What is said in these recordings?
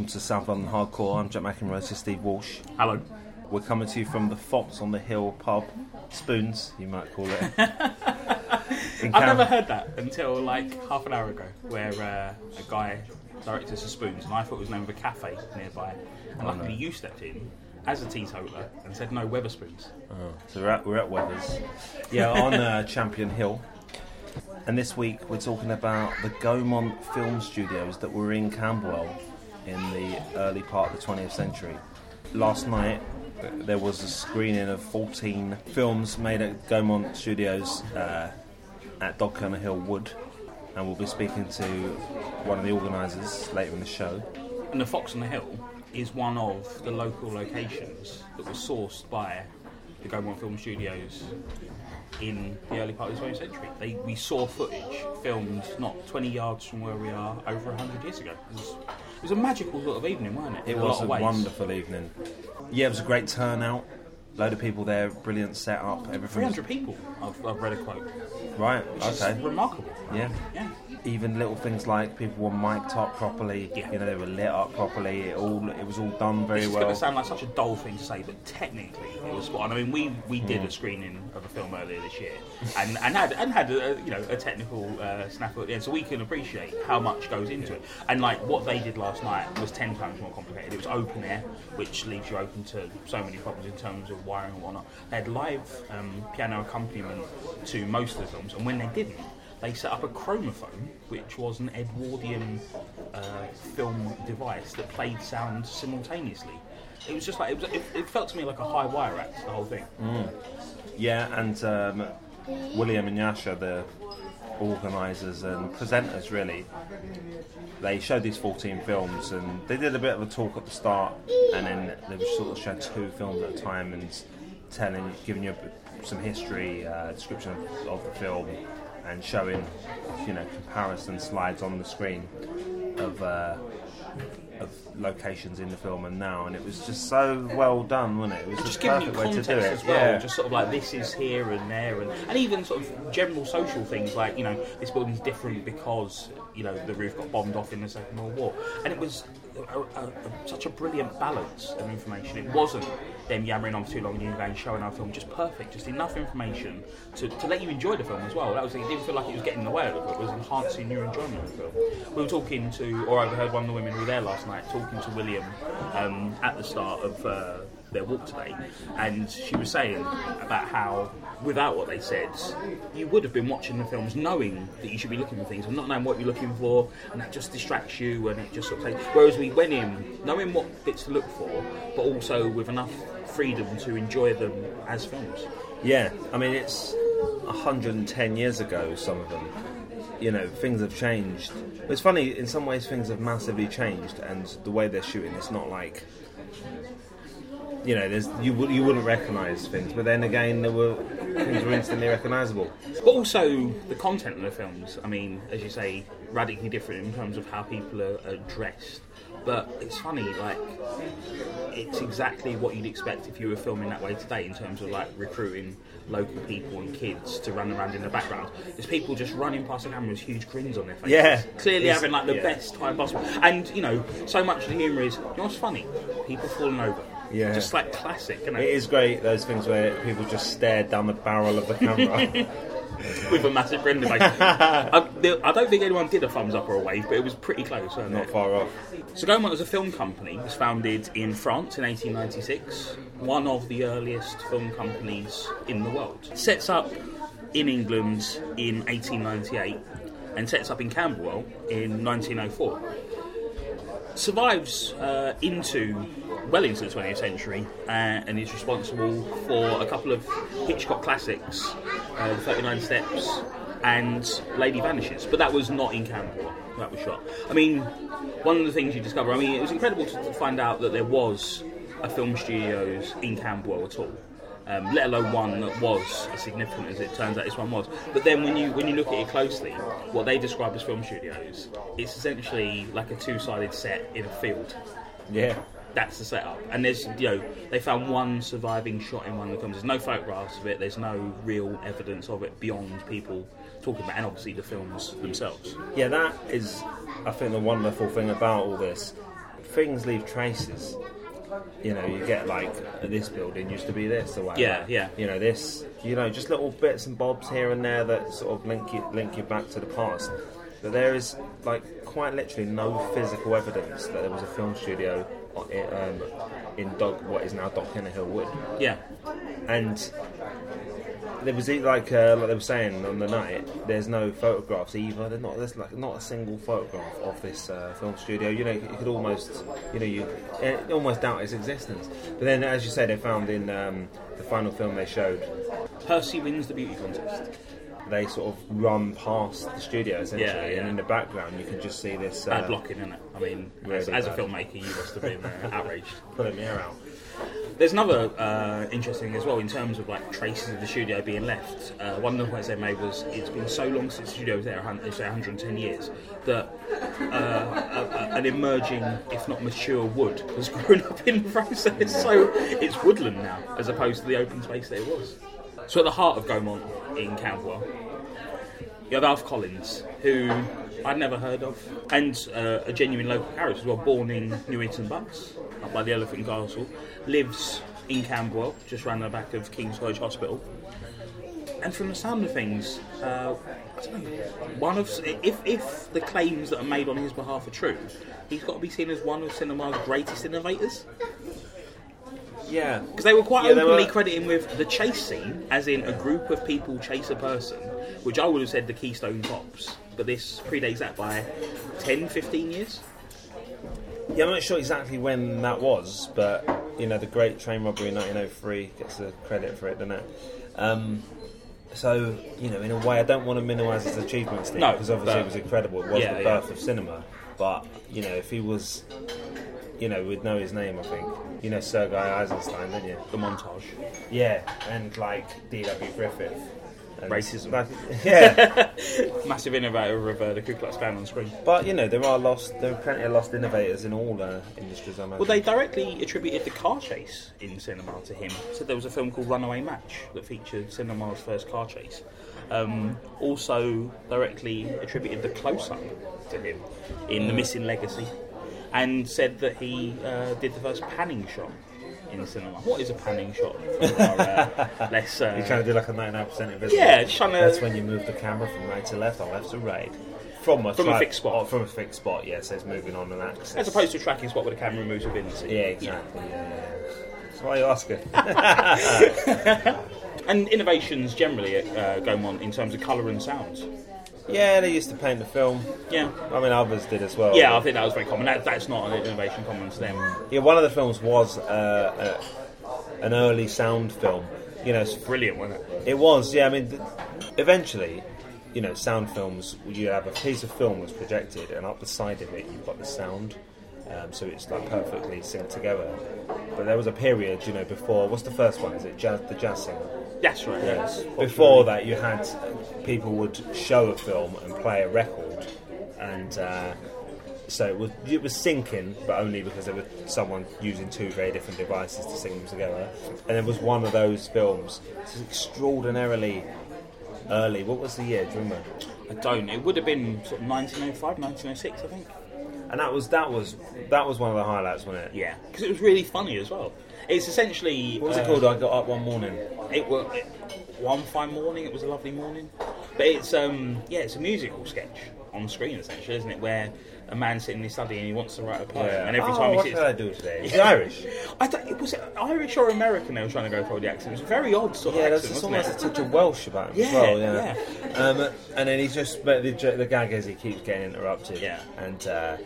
Welcome to South London Hardcore. I'm Jack McEnroe. This is Steve Walsh. Hello. We're coming to you from the Fox on the Hill pub, Spoons, you might call it. I've Cam- never heard that until like half an hour ago, where uh, a guy directed us to Spoons, and I thought it was the name of a cafe nearby. And Oh, luckily, no. you stepped in as a teetotaler and said no Wetherspoons. Oh, so we're at, we're at Weathers. Yeah, on uh, Champion Hill. And this week we're talking about the Gaumont Film Studios that were in Camberwell in the early part of the 20th century. Last night there was a screening of 14 films made at Gaumont Studios uh, at Dog Kennel Hill Wood. And we'll be speaking to one of the organisers later in the show. And the Fox on the Hill is one of the local locations that was sourced by the Gaumont Film Studios in the early part of the 20th century. They, we saw footage filmed not 20 yards from where we are over 100 years ago. It was, it was a magical sort of evening, wasn't it? It was a wonderful evening. Yeah, it was a great turnout. Load of people there, brilliant setup, everything. 300 people, I've, I've read a quote. Right, It's okay. remarkable. Yeah. Yeah. Even little things like people were mic'd up properly, Yeah. you know, they were lit up properly, it all it was all done very This is well. going to sound like such a dull thing to say, but technically it was spot on. I mean, we, we did Mm. a screening of a film earlier this year, and, and had and had a, you know a technical uh, snafu at the end, so we can appreciate how much goes into it. And like what they did last night was ten times more complicated. It was open air, which leaves you open to so many problems in terms of wiring and whatnot. They had live um, piano accompaniment to most of the films, and when they didn't. They set up a chronophone, which was an Edwardian uh, film device that played sound simultaneously. It was just like it, was, it, it felt to me like a high wire act, the whole thing. Yeah, and um, William and Yasha, the organisers and presenters, really, they showed these 14 films and they did a bit of a talk at the start and then they sort of showed two films at a time and telling, giving you some history, uh, description of, of the film and showing, you know, comparison slides on the screen of. Uh, of locations in the film and now, and it was just so well done, wasn't it? It was Just just giving you perfect way to context do it. as well, yeah. just sort of like this is here and there, and, and even sort of general social things like you know this building's different because you know the roof got bombed off in the Second World War, and it was a, a, a, such a brilliant balance of information. It wasn't them yammering on for too long and you going showing our film, just perfect, just enough information to, to let you enjoy the film as well. That was it didn't feel like it was getting in the way of it, it was enhancing your enjoyment of the film. We were talking to, or I overheard one of the women who were there last night talking to William um, at the start of. Uh, their walk today, and she was saying about how, without what they said, you would have been watching the films knowing that you should be looking for things and not knowing what you're looking for, and that just distracts you, and it just sort of takes. Whereas we went in knowing what bits to look for, but also with enough freedom to enjoy them as films. Yeah, I mean it's 110 years ago. Some of them, you know, things have changed. It's funny in some ways things have massively changed, and the way they're shooting, it's not like you know, there's you would you wouldn't recognise things, but then again, there were things were instantly recognisable. But also the content of the films. I mean, as you say, radically different in terms of how people are, are dressed. But it's funny, like it's exactly what you'd expect if you were filming that way today, in terms of like recruiting local people and kids to run around in the background. There's people just running past the camera with huge grins on their faces, Yeah. clearly It's- having like the yeah. best time possible. And you know, so much of the humour is, you know what's funny? People falling over. Yeah. just like classic, you know, It is great those things where people just stare down the barrel of the camera. with a massive grin on. I, there- I don't think anyone did a thumbs up or a wave, but it was pretty close. wasn't not it? far off. So Gaumont as a film company It was founded in France in 1896, one of the earliest film companies in the world. Sets up in England in 1898 and sets up in Camberwell in 1904. Survives uh, into well into the 20th century uh, and is responsible for a couple of Hitchcock classics, uh, The 39 Steps and Lady Vanishes. But that was not in Camberwell. That was shot. I mean, one of the things you discover, I mean, it was incredible to, to find out that there was a film studios in Camberwell at all. Um, let alone one that was as significant as it turns out this one was. But then when you when you look at it closely, what they describe as film studios, it's essentially like a two-sided set in a field. Yeah. That's the setup. And there's, you know, they found one surviving shot in one of the films. There's no photographs of it. There's no real evidence of it beyond people talking about, it, and obviously the films themselves. Yeah, that is, I think, the wonderful thing about all this. things leave traces. You know, you get like this building used to be this or whatever. Yeah, yeah. You know, this. You know, just little bits and bobs here and there that sort of link you link you back to the past. But there is like quite literally no physical evidence that there was a film studio um, in Dog, what is now Dog Kennel Hill Wood Yeah. and there was like uh, like they were saying on the night. There's no photographs either. There's not there's like not a single photograph of this uh, film studio. You know, you could almost you know you almost doubt its existence. But then, as you say, they found in um, the final film they showed, Percy wins the beauty contest. They sort of run past the studio essentially, Yeah, yeah. and in the background you can just see this. Bad Uh, blocking, isn't it? I mean, as, Really as a filmmaker, you must have been uh, outraged. pulling the air out. There's another uh, interesting as well in terms of like traces of the studio being left. Uh, one of the points they made was it's been so long since the studio was there, it's 110 years, that uh, a, a, an emerging, if not mature, wood has grown up in the process. So it's woodland now, as opposed to the open space there was. So at the heart of Gaumont in Camberwell, you have Alf Collins, who I'd never heard of, and uh, a genuine local character as well, born in Newington Butts, up by the Elephant Castle, lives in Camberwell, just round the back of King's College Hospital. And from the sound of things, uh, know, one of if if the claims that are made on his behalf are true, he's got to be seen as one of cinema's greatest innovators. Yeah, Because they were quite Yeah, openly were- crediting with the chase scene, as in a group of people chase a person, which I would have said the Keystone Cops, but this predates that by 10, 15 years. Yeah, I'm not sure exactly when that was, but you know, the Great Train Robbery in 1903 gets the credit for it, doesn't it? Um, so, you know, in a way, I don't want to minimise his achievements, No, because obviously but- it was incredible. It was Yeah, the yeah. birth of cinema. But you know, if he was, you know, we'd know his name. I think you know Sergei Eisenstein, don't you? The montage. Yeah, and like D.W. Griffith. And Racism. yeah, Massive innovator of uh, the Ku Klux Klan on screen. but you know, there are lost. There are plenty of lost innovators in all uh, industries. I imagine. Well, they directly attributed the car chase in cinema to him. Said there was a film called Runaway Match that featured cinema's first car chase. Um, also, directly attributed the close-up to him in The Missing Legacy, and said that he uh, did the first panning shot in cinema. What is a panning shot? Our, uh, less. Uh, You're trying to do like a 99% invisible. Yeah, just trying to- That's when you move the camera from right to left or left to right. From a, From a fixed spot. oh, from a fixed spot, yeah, so it's moving on an axis. as opposed to a tracking spot where the camera moves within the scene. Yeah, exactly. Yeah, yeah. That's why you asking. And innovations generally at uh, Gaumont in terms of colour and sound. Yeah, they used to paint the film. Yeah. I mean, others did as well. Yeah, I think that was very common. That, that's not an innovation common to them. Yeah, one of the films was uh, uh, an early sound film. You know, it's Brilliant, wasn't it? It was, yeah. I mean, th- eventually, you know, sound films, you have a piece of film that's projected, and up the side of it, you've got the sound. Um, so it's like perfectly synced together. But there was a period, you know, before. What's the first one? Is it jazz, the jazz singer? That's right. Yes. Before that, you had people would show a film and play a record, and uh, so it was it was syncing, but only because there was someone using two very different devices to sync them together. And it was one of those films. It's extraordinarily early. What was the year? Do you remember? I don't. It would have been sort of 1905, 1906, I think. And that was that was that was one of the highlights, wasn't it? Yeah, because it was really funny as well. It's essentially What was uh, it called? I got up one morning. It was one fine morning. It was a lovely morning, but it's um yeah, it's a musical sketch on screen essentially, isn't it? Where a man's sitting in his study and he wants to write a poem, and every oh, time he what sits, did I do today? Is it Irish? I don't, it was Irish or American. They were trying to go for the accent. It was a very odd sort Yeah, of there's accent, just wasn't almost a touch of Welsh about him as Yeah, well. Yeah. Um, and then he's just but the, the gag is he keeps getting interrupted. Yeah. And uh,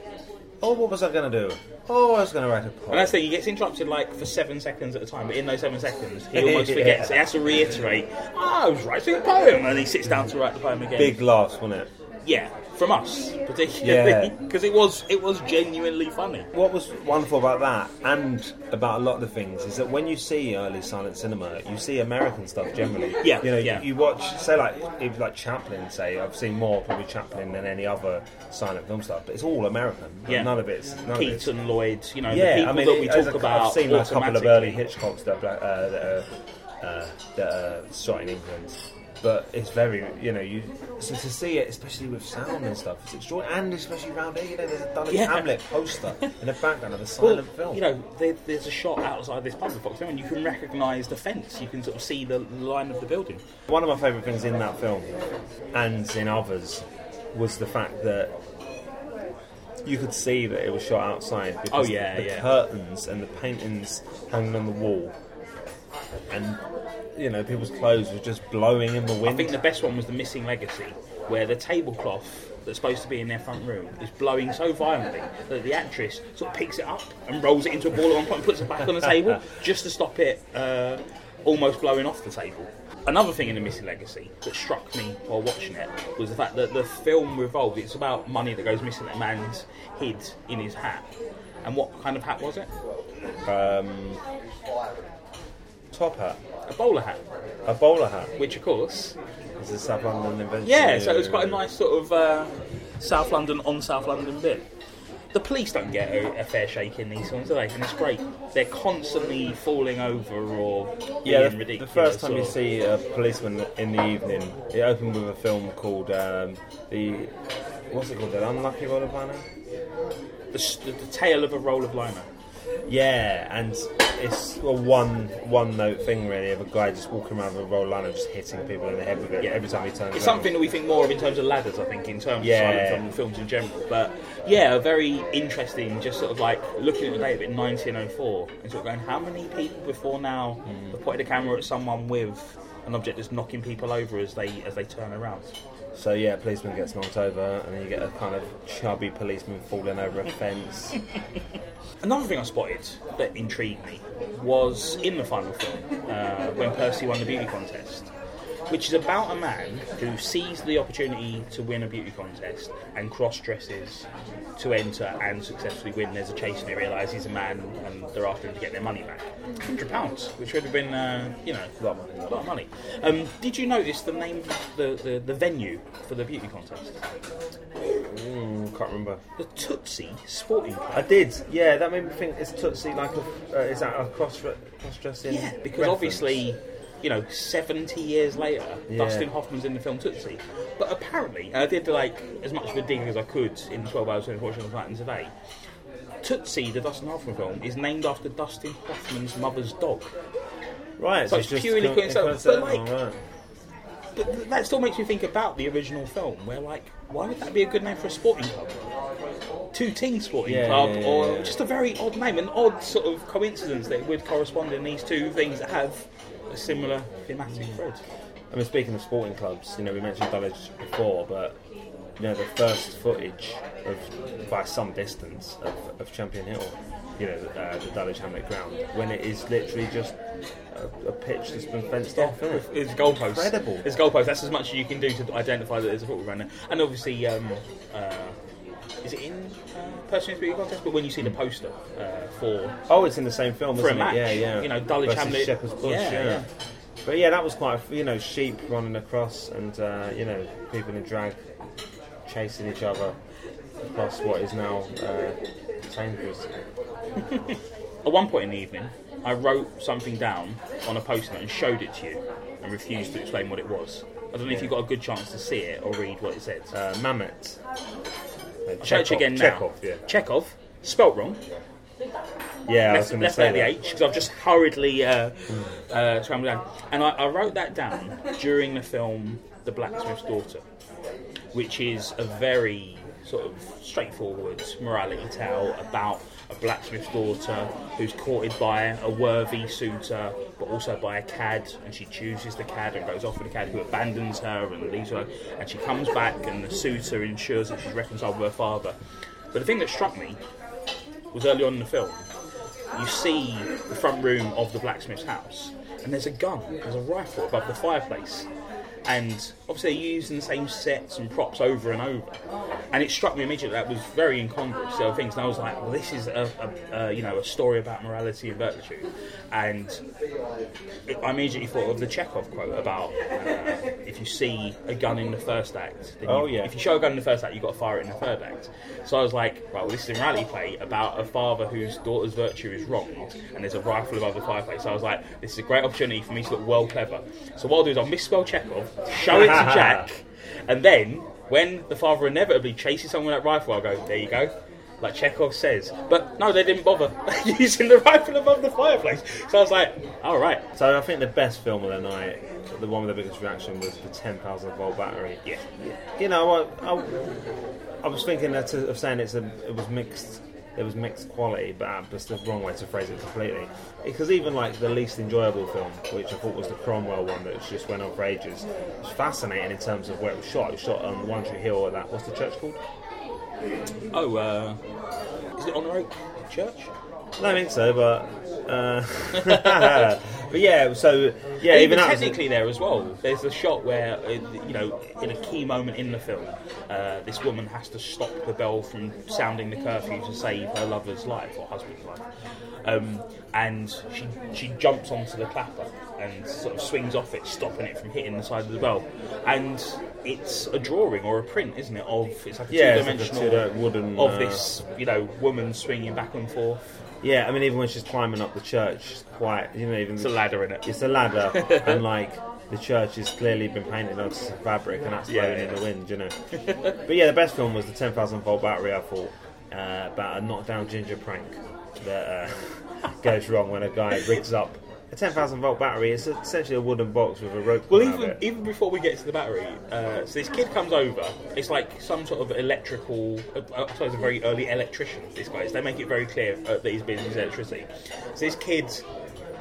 oh, what was I going to do? Oh, I was going to write a poem. And that's the thing, he gets interrupted like for seven seconds at a time, but in those seven seconds, he almost Yeah. forgets. He has to reiterate, oh, I was writing a poem, and he sits down to write the poem again. Big laughs, wasn't it? Yeah, from us, particularly, Yeah. because it was it was genuinely funny. What was wonderful about that, and about a lot of the things, is that when you see early silent cinema, you see American stuff generally. Yeah, you know, yeah. you, you watch, say like if like Chaplin, say I've seen more probably Chaplin than any other silent film stuff, but it's all American. Yeah. none of it's none of it's Keaton, Lloyd, you know, Yeah, the people I mean, that we talk a- about. I've seen like, a couple of early automatically. Hitchcocks uh, that, are, uh, that are shot in England. But it's very, you know, you so to see it, especially with sound and stuff, it's extraordinary, and especially around here, you know, there's a Dulwich Yeah. Hamlet poster in the background of a Well, silent film. you know, there, there's a shot outside this with Fox and you can recognise the fence. You can sort of see the line of the building. One of my favourite things in that film, and in others, was the fact that you could see that it was shot outside because Oh, yeah, the yeah. curtains and the paintings hanging on the wall, and you know people's clothes were just blowing in the wind. I think the best one was the Missing Legacy, where the tablecloth that's supposed to be in their front room is blowing so violently that the actress sort of picks it up and rolls it into a ball at one point and puts it back on the table just to stop it uh, almost blowing off the table. Another thing in the Missing Legacy that struck me while watching it was the fact that the film revolved. It's about money that goes missing that a man's hid in his hat. And what kind of hat was it? um, top hat, A bowler hat, a bowler hat. which of course It's a South London invention. Yeah, so it was quite a nice sort of uh, South London on South London bit. The police don't get a, a fair shake in these ones, do they? And it's great. They're constantly falling over or being Yeah, the, the ridiculous. first time you or- see a policeman in the evening, it opened with a film called um, the what's it called? The Unlucky Roller Planner. the, s- the, the tale of a roll of liner. Yeah, and it's a one one note thing really of a guy just walking around with a roll line and just hitting people in the head with it Yeah. every time he turns. It's around. something that we think more of in terms of ladders, I think, in terms Yeah. of silent film films in general. But yeah, a very interesting, just sort of like looking at the date of it, 1904, and sort of going, how many people before now Hmm. have pointed a camera at someone with an object that's knocking people over as they as they turn around? So yeah, policeman gets knocked over, and then you get a kind of chubby policeman falling over a fence. Another thing I spotted that intrigued me was in the final film uh, when Percy won the beauty contest, which is about a man who sees the opportunity to win a beauty contest and cross dresses to enter and successfully win. There's a chase and they realise he's a man and they're after him to get their money back. Hundred pounds, which would have been, uh, you know, A lot of money. a lot of money. Um, did you notice the name, the, the, the venue for the beauty contest? Mm, can't remember. The Tootsie Sporting Club. I did. Yeah, that made me think. Is Tootsie like a? Uh, is that a cross cross dressing? Yeah, because obviously, you know, 70 years later, Yeah. Dustin Hoffman's in the film Tootsie. But apparently, and I did like as much of a dig as I could in 12 hours was watching the Titan today. Tootsie, the Dustin Hoffman film, is named after Dustin Hoffman's mother's dog. Right, So it's just purely co- coincidental, but like- right. But that still makes me think about the original film, where like, why would that be a good name for a sporting club? Two Team Sporting Yeah, Club, yeah, yeah, or yeah. just a very odd name, an odd sort of coincidence that would correspond in these two things that have a similar thematic thread. I mean, speaking of sporting clubs, you know, we mentioned Dulwich before, but you know, the first footage of, by some distance, of, of Champion Hill, you know, uh, the Dulwich Hamlet ground, when it is literally just a, a pitch that's been fenced off, isn't it? It's goalposts. Incredible. It's goalposts. That's as much as you can do to identify that there's a football runner. And obviously, um, uh, is it in uh, Personal Beauty Contest? But when you see the poster uh, for Oh, it's in the same film, For a isn't match, it? Yeah, yeah. you know, Dulwich Versus Hamlet- Shepherd's Bush, Yeah, yeah, yeah. But yeah, that was quite, a- you know, sheep running across and, uh, you know, people in drag chasing each other across what is now uh, Sainsbury's. At one point in the evening, I wrote something down on a post-it and showed it to you, and refused to explain what it was. I don't know if you got a good chance to see it or read what it said. Uh, Mamet. I'll show it to you again now. Chekhov, yeah. Chekhov, spelt wrong. Yeah, I was left, going to left say out the that. H because I've just hurriedly uh, uh, scrambled down. And I, I wrote that down during the film The Blacksmith's Daughter, which is a very sort of straightforward morality tale about a blacksmith's daughter who's courted by a worthy suitor, but also by a cad, and she chooses the cad and goes off with the cad who abandons her and leaves her, and she comes back, and the suitor ensures that she's reconciled with her father. But the thing that struck me was early on in the film. You see the front room of the blacksmith's house, and there's a gun, there's a rifle above the fireplace. And obviously, they're using the same sets and props over and over. and it struck me immediately that was very incongruous to other things. And I was like, well, this is a, a, a you know a story about morality and virtue, and I immediately thought of the Chekhov quote about uh, if you see a gun in the first act, then Oh, yeah. if you show a gun in the first act, you've got to fire it in the third act. So I was like, well, this is a rally play about a father whose daughter's virtue is wronged, and there's a rifle above the fireplace. So I was like, this is a great opportunity for me to look well clever. So what I'll do is I'll misspell Chekhov, show it to Jack, and then when the father inevitably chases someone with that rifle, I'll go, there you go. Like Chekhov says, but no, they didn't bother using the rifle above the fireplace. So I was like, all right, So I think the best film of the night, the one with the biggest reaction, was the 10,000 volt battery. yeah, You know, I, I, I was thinking that to, of saying it's a, it was mixed. It was mixed quality, but uh, that's the wrong way to phrase it completely. Because even like the least enjoyable film, which I thought was the Cromwell one that just went on for ages, was fascinating in terms of where it was shot. It was shot on One Tree Hill at that. What's the church called? Oh, uh, is it on Oak Church? I don't think so, but uh, but yeah. So yeah, even, even technically there as well. There's a shot where, uh, you know, in a key moment in the film, uh, this woman has to stop the bell from sounding the curfew to save her lover's life or husband's life. Um, and she she jumps onto the clapper and sort of swings off it, stopping it from hitting the side of the bell. And it's a drawing or a print, isn't it? Of it's like a Yeah, it's like a two-dimensional wooden, of uh, this, you know, woman swinging back and forth. Yeah, I mean, even when she's climbing up the church, it's quite you know even It's a ladder in it. It's a ladder, and like the church has clearly been painted onto some fabric, and that's Yeah, blowing yeah. in the wind, you know. but yeah, the best film was the ten thousand volt battery. I thought uh, about a knockdown ginger prank that uh, goes wrong when a guy rigs up a ten thousand volt battery. is essentially a wooden box with a rope. Well, even even before we get to the battery, uh, so this kid comes over. It's like some sort of electrical. Uh, I suppose a very early electrician. This guy is. They make it very clear uh, that his business electricity. So this kid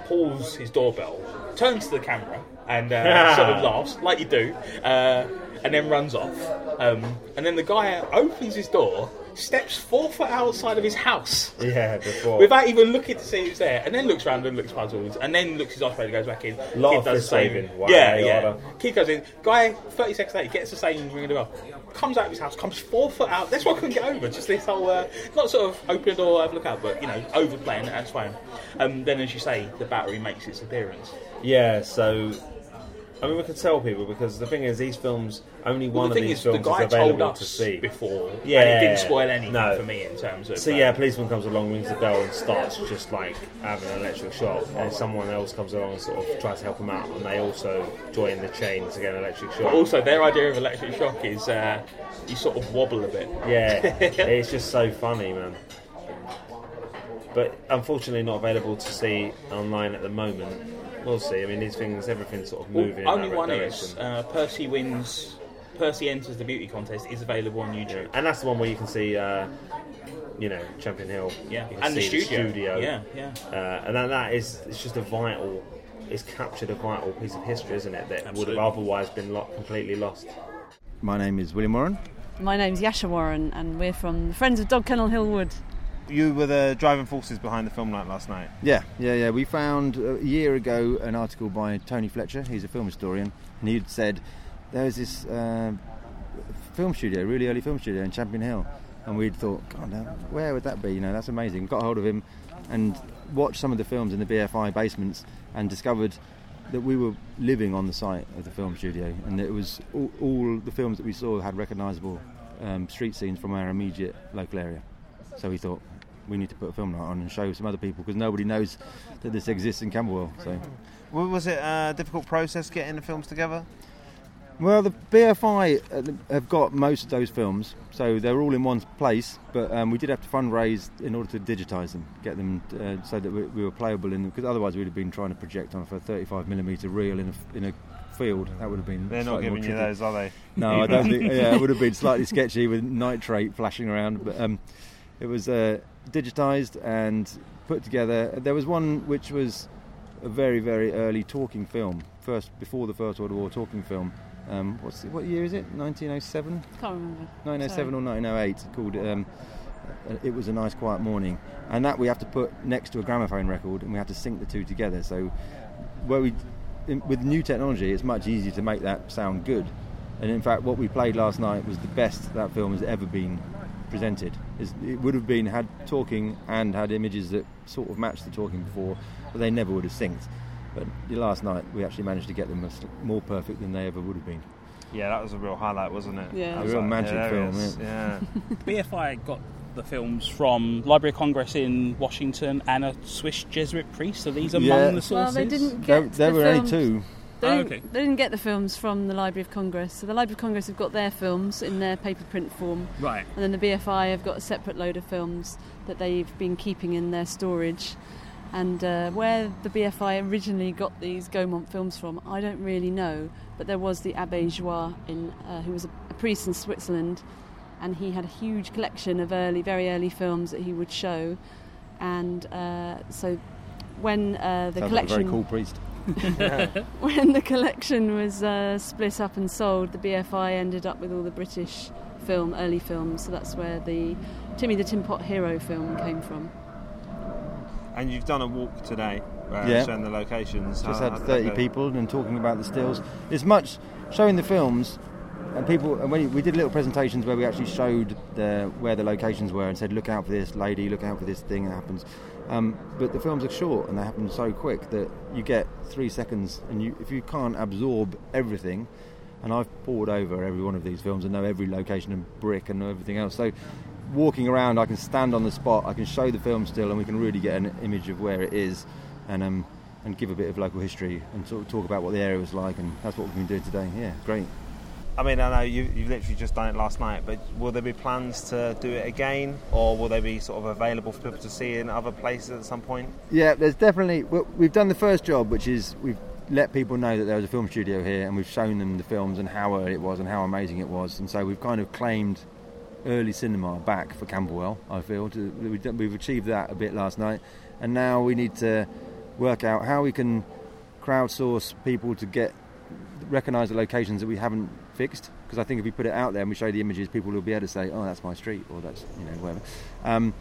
pulls his doorbell, turns to the camera, and uh, sort of laughs like you do, uh, and then runs off. Um, and then the guy opens his door, steps four foot outside of his house yeah, before without even looking to see who's there, and then looks around and looks puzzled, and then looks his eyes and goes back in. Lot Kid of does the same. Wow, yeah, yeah, order. Kid goes in. Guy, thirty seconds later, gets the same ring of the bell. Comes out of his house, comes four foot out. That's what I couldn't get over. Just this whole, uh, not sort of open the door, have a look out, but you know, overplaying it. That's fine. Um, then, as you say, the battery makes its appearance. yeah. So. I mean, we could tell people because the thing is, these films only Well, one the of thing these is, the films guy is told available us to see. before, Yeah, and it didn't spoil anything no. for me in terms of. So uh, yeah, a policeman comes along, rings the bell, and starts just like having an electric shock, and someone else comes along and sort of tries to help him out, and they also join the chain to get an electric shock. Also, their idea of electric shock is uh, you sort of wobble a bit. Yeah, it's just so funny, man. But unfortunately, not available to see online at the moment. We'll see. I mean, these things, everything's sort of Well, moving. only in that one direction. is uh, Percy wins. Percy enters the beauty contest is available on YouTube. and that's the one where you can see, uh, you know, Champion Hill. Yeah, You can and the see studio. Yeah, yeah. Uh, and that, that is it's just a vital it's captured a vital piece of history isn't it that would have otherwise been lo- completely lost My name is William Warren. My name's Yasha Warren, and we're from the Friends of Dog Kennel Hill Wood. You were the driving forces behind the film night last night Yeah, yeah, yeah. We found uh, a year ago an article by Tony Fletcher. He's a film historian, and he'd said there was this uh, film studio, really early film studio in Champion Hill, and we'd thought, God, where would that be? You know, that's amazing. Got hold of him and watched some of the films in the BFI basements, and discovered that we were living on the site of the film studio, and it was all, all the films that we saw had recognisable um, street scenes from our immediate local area. So we thought we need to put a film night on and show some other people because nobody knows that this exists in Camberwell. So, was it a difficult process getting the films together well, the BFI uh, have got most of those films, so they're all in one place. But um, we did have to fundraise in order to digitise them, get them uh, so that we, we were playable in them. Because otherwise, we'd have been trying to project on a 35 millimeter reel in a, in a field. That would have been. they're not giving you those are they No, I don't think. Yeah, it would have been slightly sketchy with nitrate flashing around, but um, it was uh, digitised and put together. There was one which was a very, very early talking film, first before the First World War talking film. Um, what's what year is it? 1907, Can't remember. 1907 or 1908. Called um, uh, "It Was a Nice Quiet Morning," and that we have to put next to a gramophone record, and we have to sync the two together. So, where we in, with new technology, it's much easier to make that sound good. And in fact, what we played last night was the best that film has ever been presented. It would have been had talking and had images that sort of matched the talking before, but they never would have synced. But last night we actually managed to get them more perfect than they ever would have been. Yeah, that was a real highlight, wasn't it? Yeah. I A was a real like, magic yeah, film, is. Yeah. BFI got the films from Library of Congress in Washington and a Swiss Jesuit priest. Are these among Yeah. the sources? Well, they didn't There, get there the were only films- two. They, Oh, didn't, okay. they didn't get the films from the Library of Congress. So the Library of Congress have got their films in their paper print form, Right. and then the BFI have got a separate load of films that they've been keeping in their storage. And uh, where the BFI originally got these Gaumont films from, I don't really know. But there was the Abbé Joye, in, uh, who was a, a priest in Switzerland, and he had a huge collection of early, very early films that he would show. And uh, so when uh, the Sounds like a collection very cool priest. when the collection was uh, split up and sold, the BFI ended up with all the British film, early films. So that's where the Timmy the Tin Pot Hero film came from. And you've done a walk today, uh, Yeah. showing the locations. Just How- had how 30 people and talking about the stills. It's much showing the films and people. And when we did little presentations where we actually showed the, where the locations were and said, "Look out for this lady, look out for this thing that happens." Um, but the films are short and they happen so quick that you get three seconds, and you if you can't absorb everything. And I've poured over every one of these films and know every location and brick and everything else. So walking around, I can stand on the spot, I can show the film still, and we can really get an image of where it is, and um, and give a bit of local history and sort of talk about what the area was like, and that's what we've been doing today. Yeah, great. I mean, I know you, you've literally just done it last night, but will there be plans to do it again, or will they be sort of available for people to see in other places at some point? Yeah, there's definitely. We've done the first job, which is we've let people know that there was a film studio here, and we've shown them the films and how early it was and how amazing it was, and so we've kind of claimed early cinema back for Camberwell. I feel we've achieved that a bit last night, and now we need to work out how we can crowdsource people to get recognise the locations that we haven't fixed. Because I think if we put it out there and we show the images, people will be able to say, "Oh, that's my street," or "That's you know whatever." Um,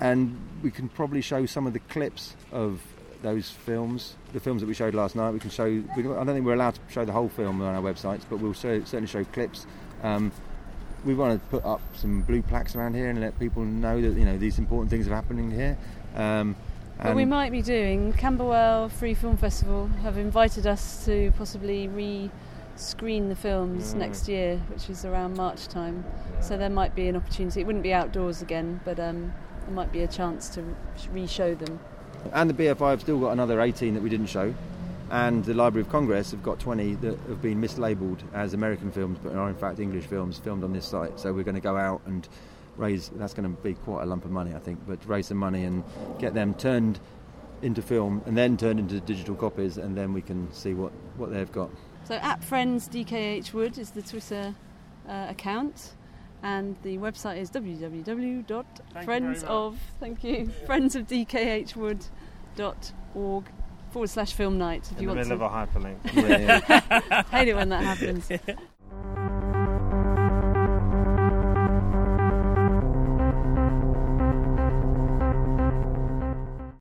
and we can probably show some of the clips of those films, the films that we showed last night. We can show. We, I don't think we're allowed to show the whole film on our websites, but we'll show, certainly show clips. Um, we want to put up some blue plaques around here and let people know that you know these important things are happening here. Um, But we might be doing Camberwell Free Film Festival have invited us to possibly re-screen the films Mm. next year, which is around March time. So there might be an opportunity. It wouldn't be outdoors again, but um, there might be a chance to re-show them. And the BFI have still got another 18 that we didn't show. And the Library of Congress have got 20 that have been mislabeled as American films, but are in fact English films filmed on this site. So we're going to go out and raise, that's going to be quite a lump of money, I think, but raise some money and get them turned into film and then turned into digital copies, and then we can see what, what they've got. So at Friends DKH Wood is the Twitter uh, account, and the website is www.friendsof thank you friendsofdkhwood.org forward slash film night if In you the want middle to. of a hyperlink. Hate it when that happens.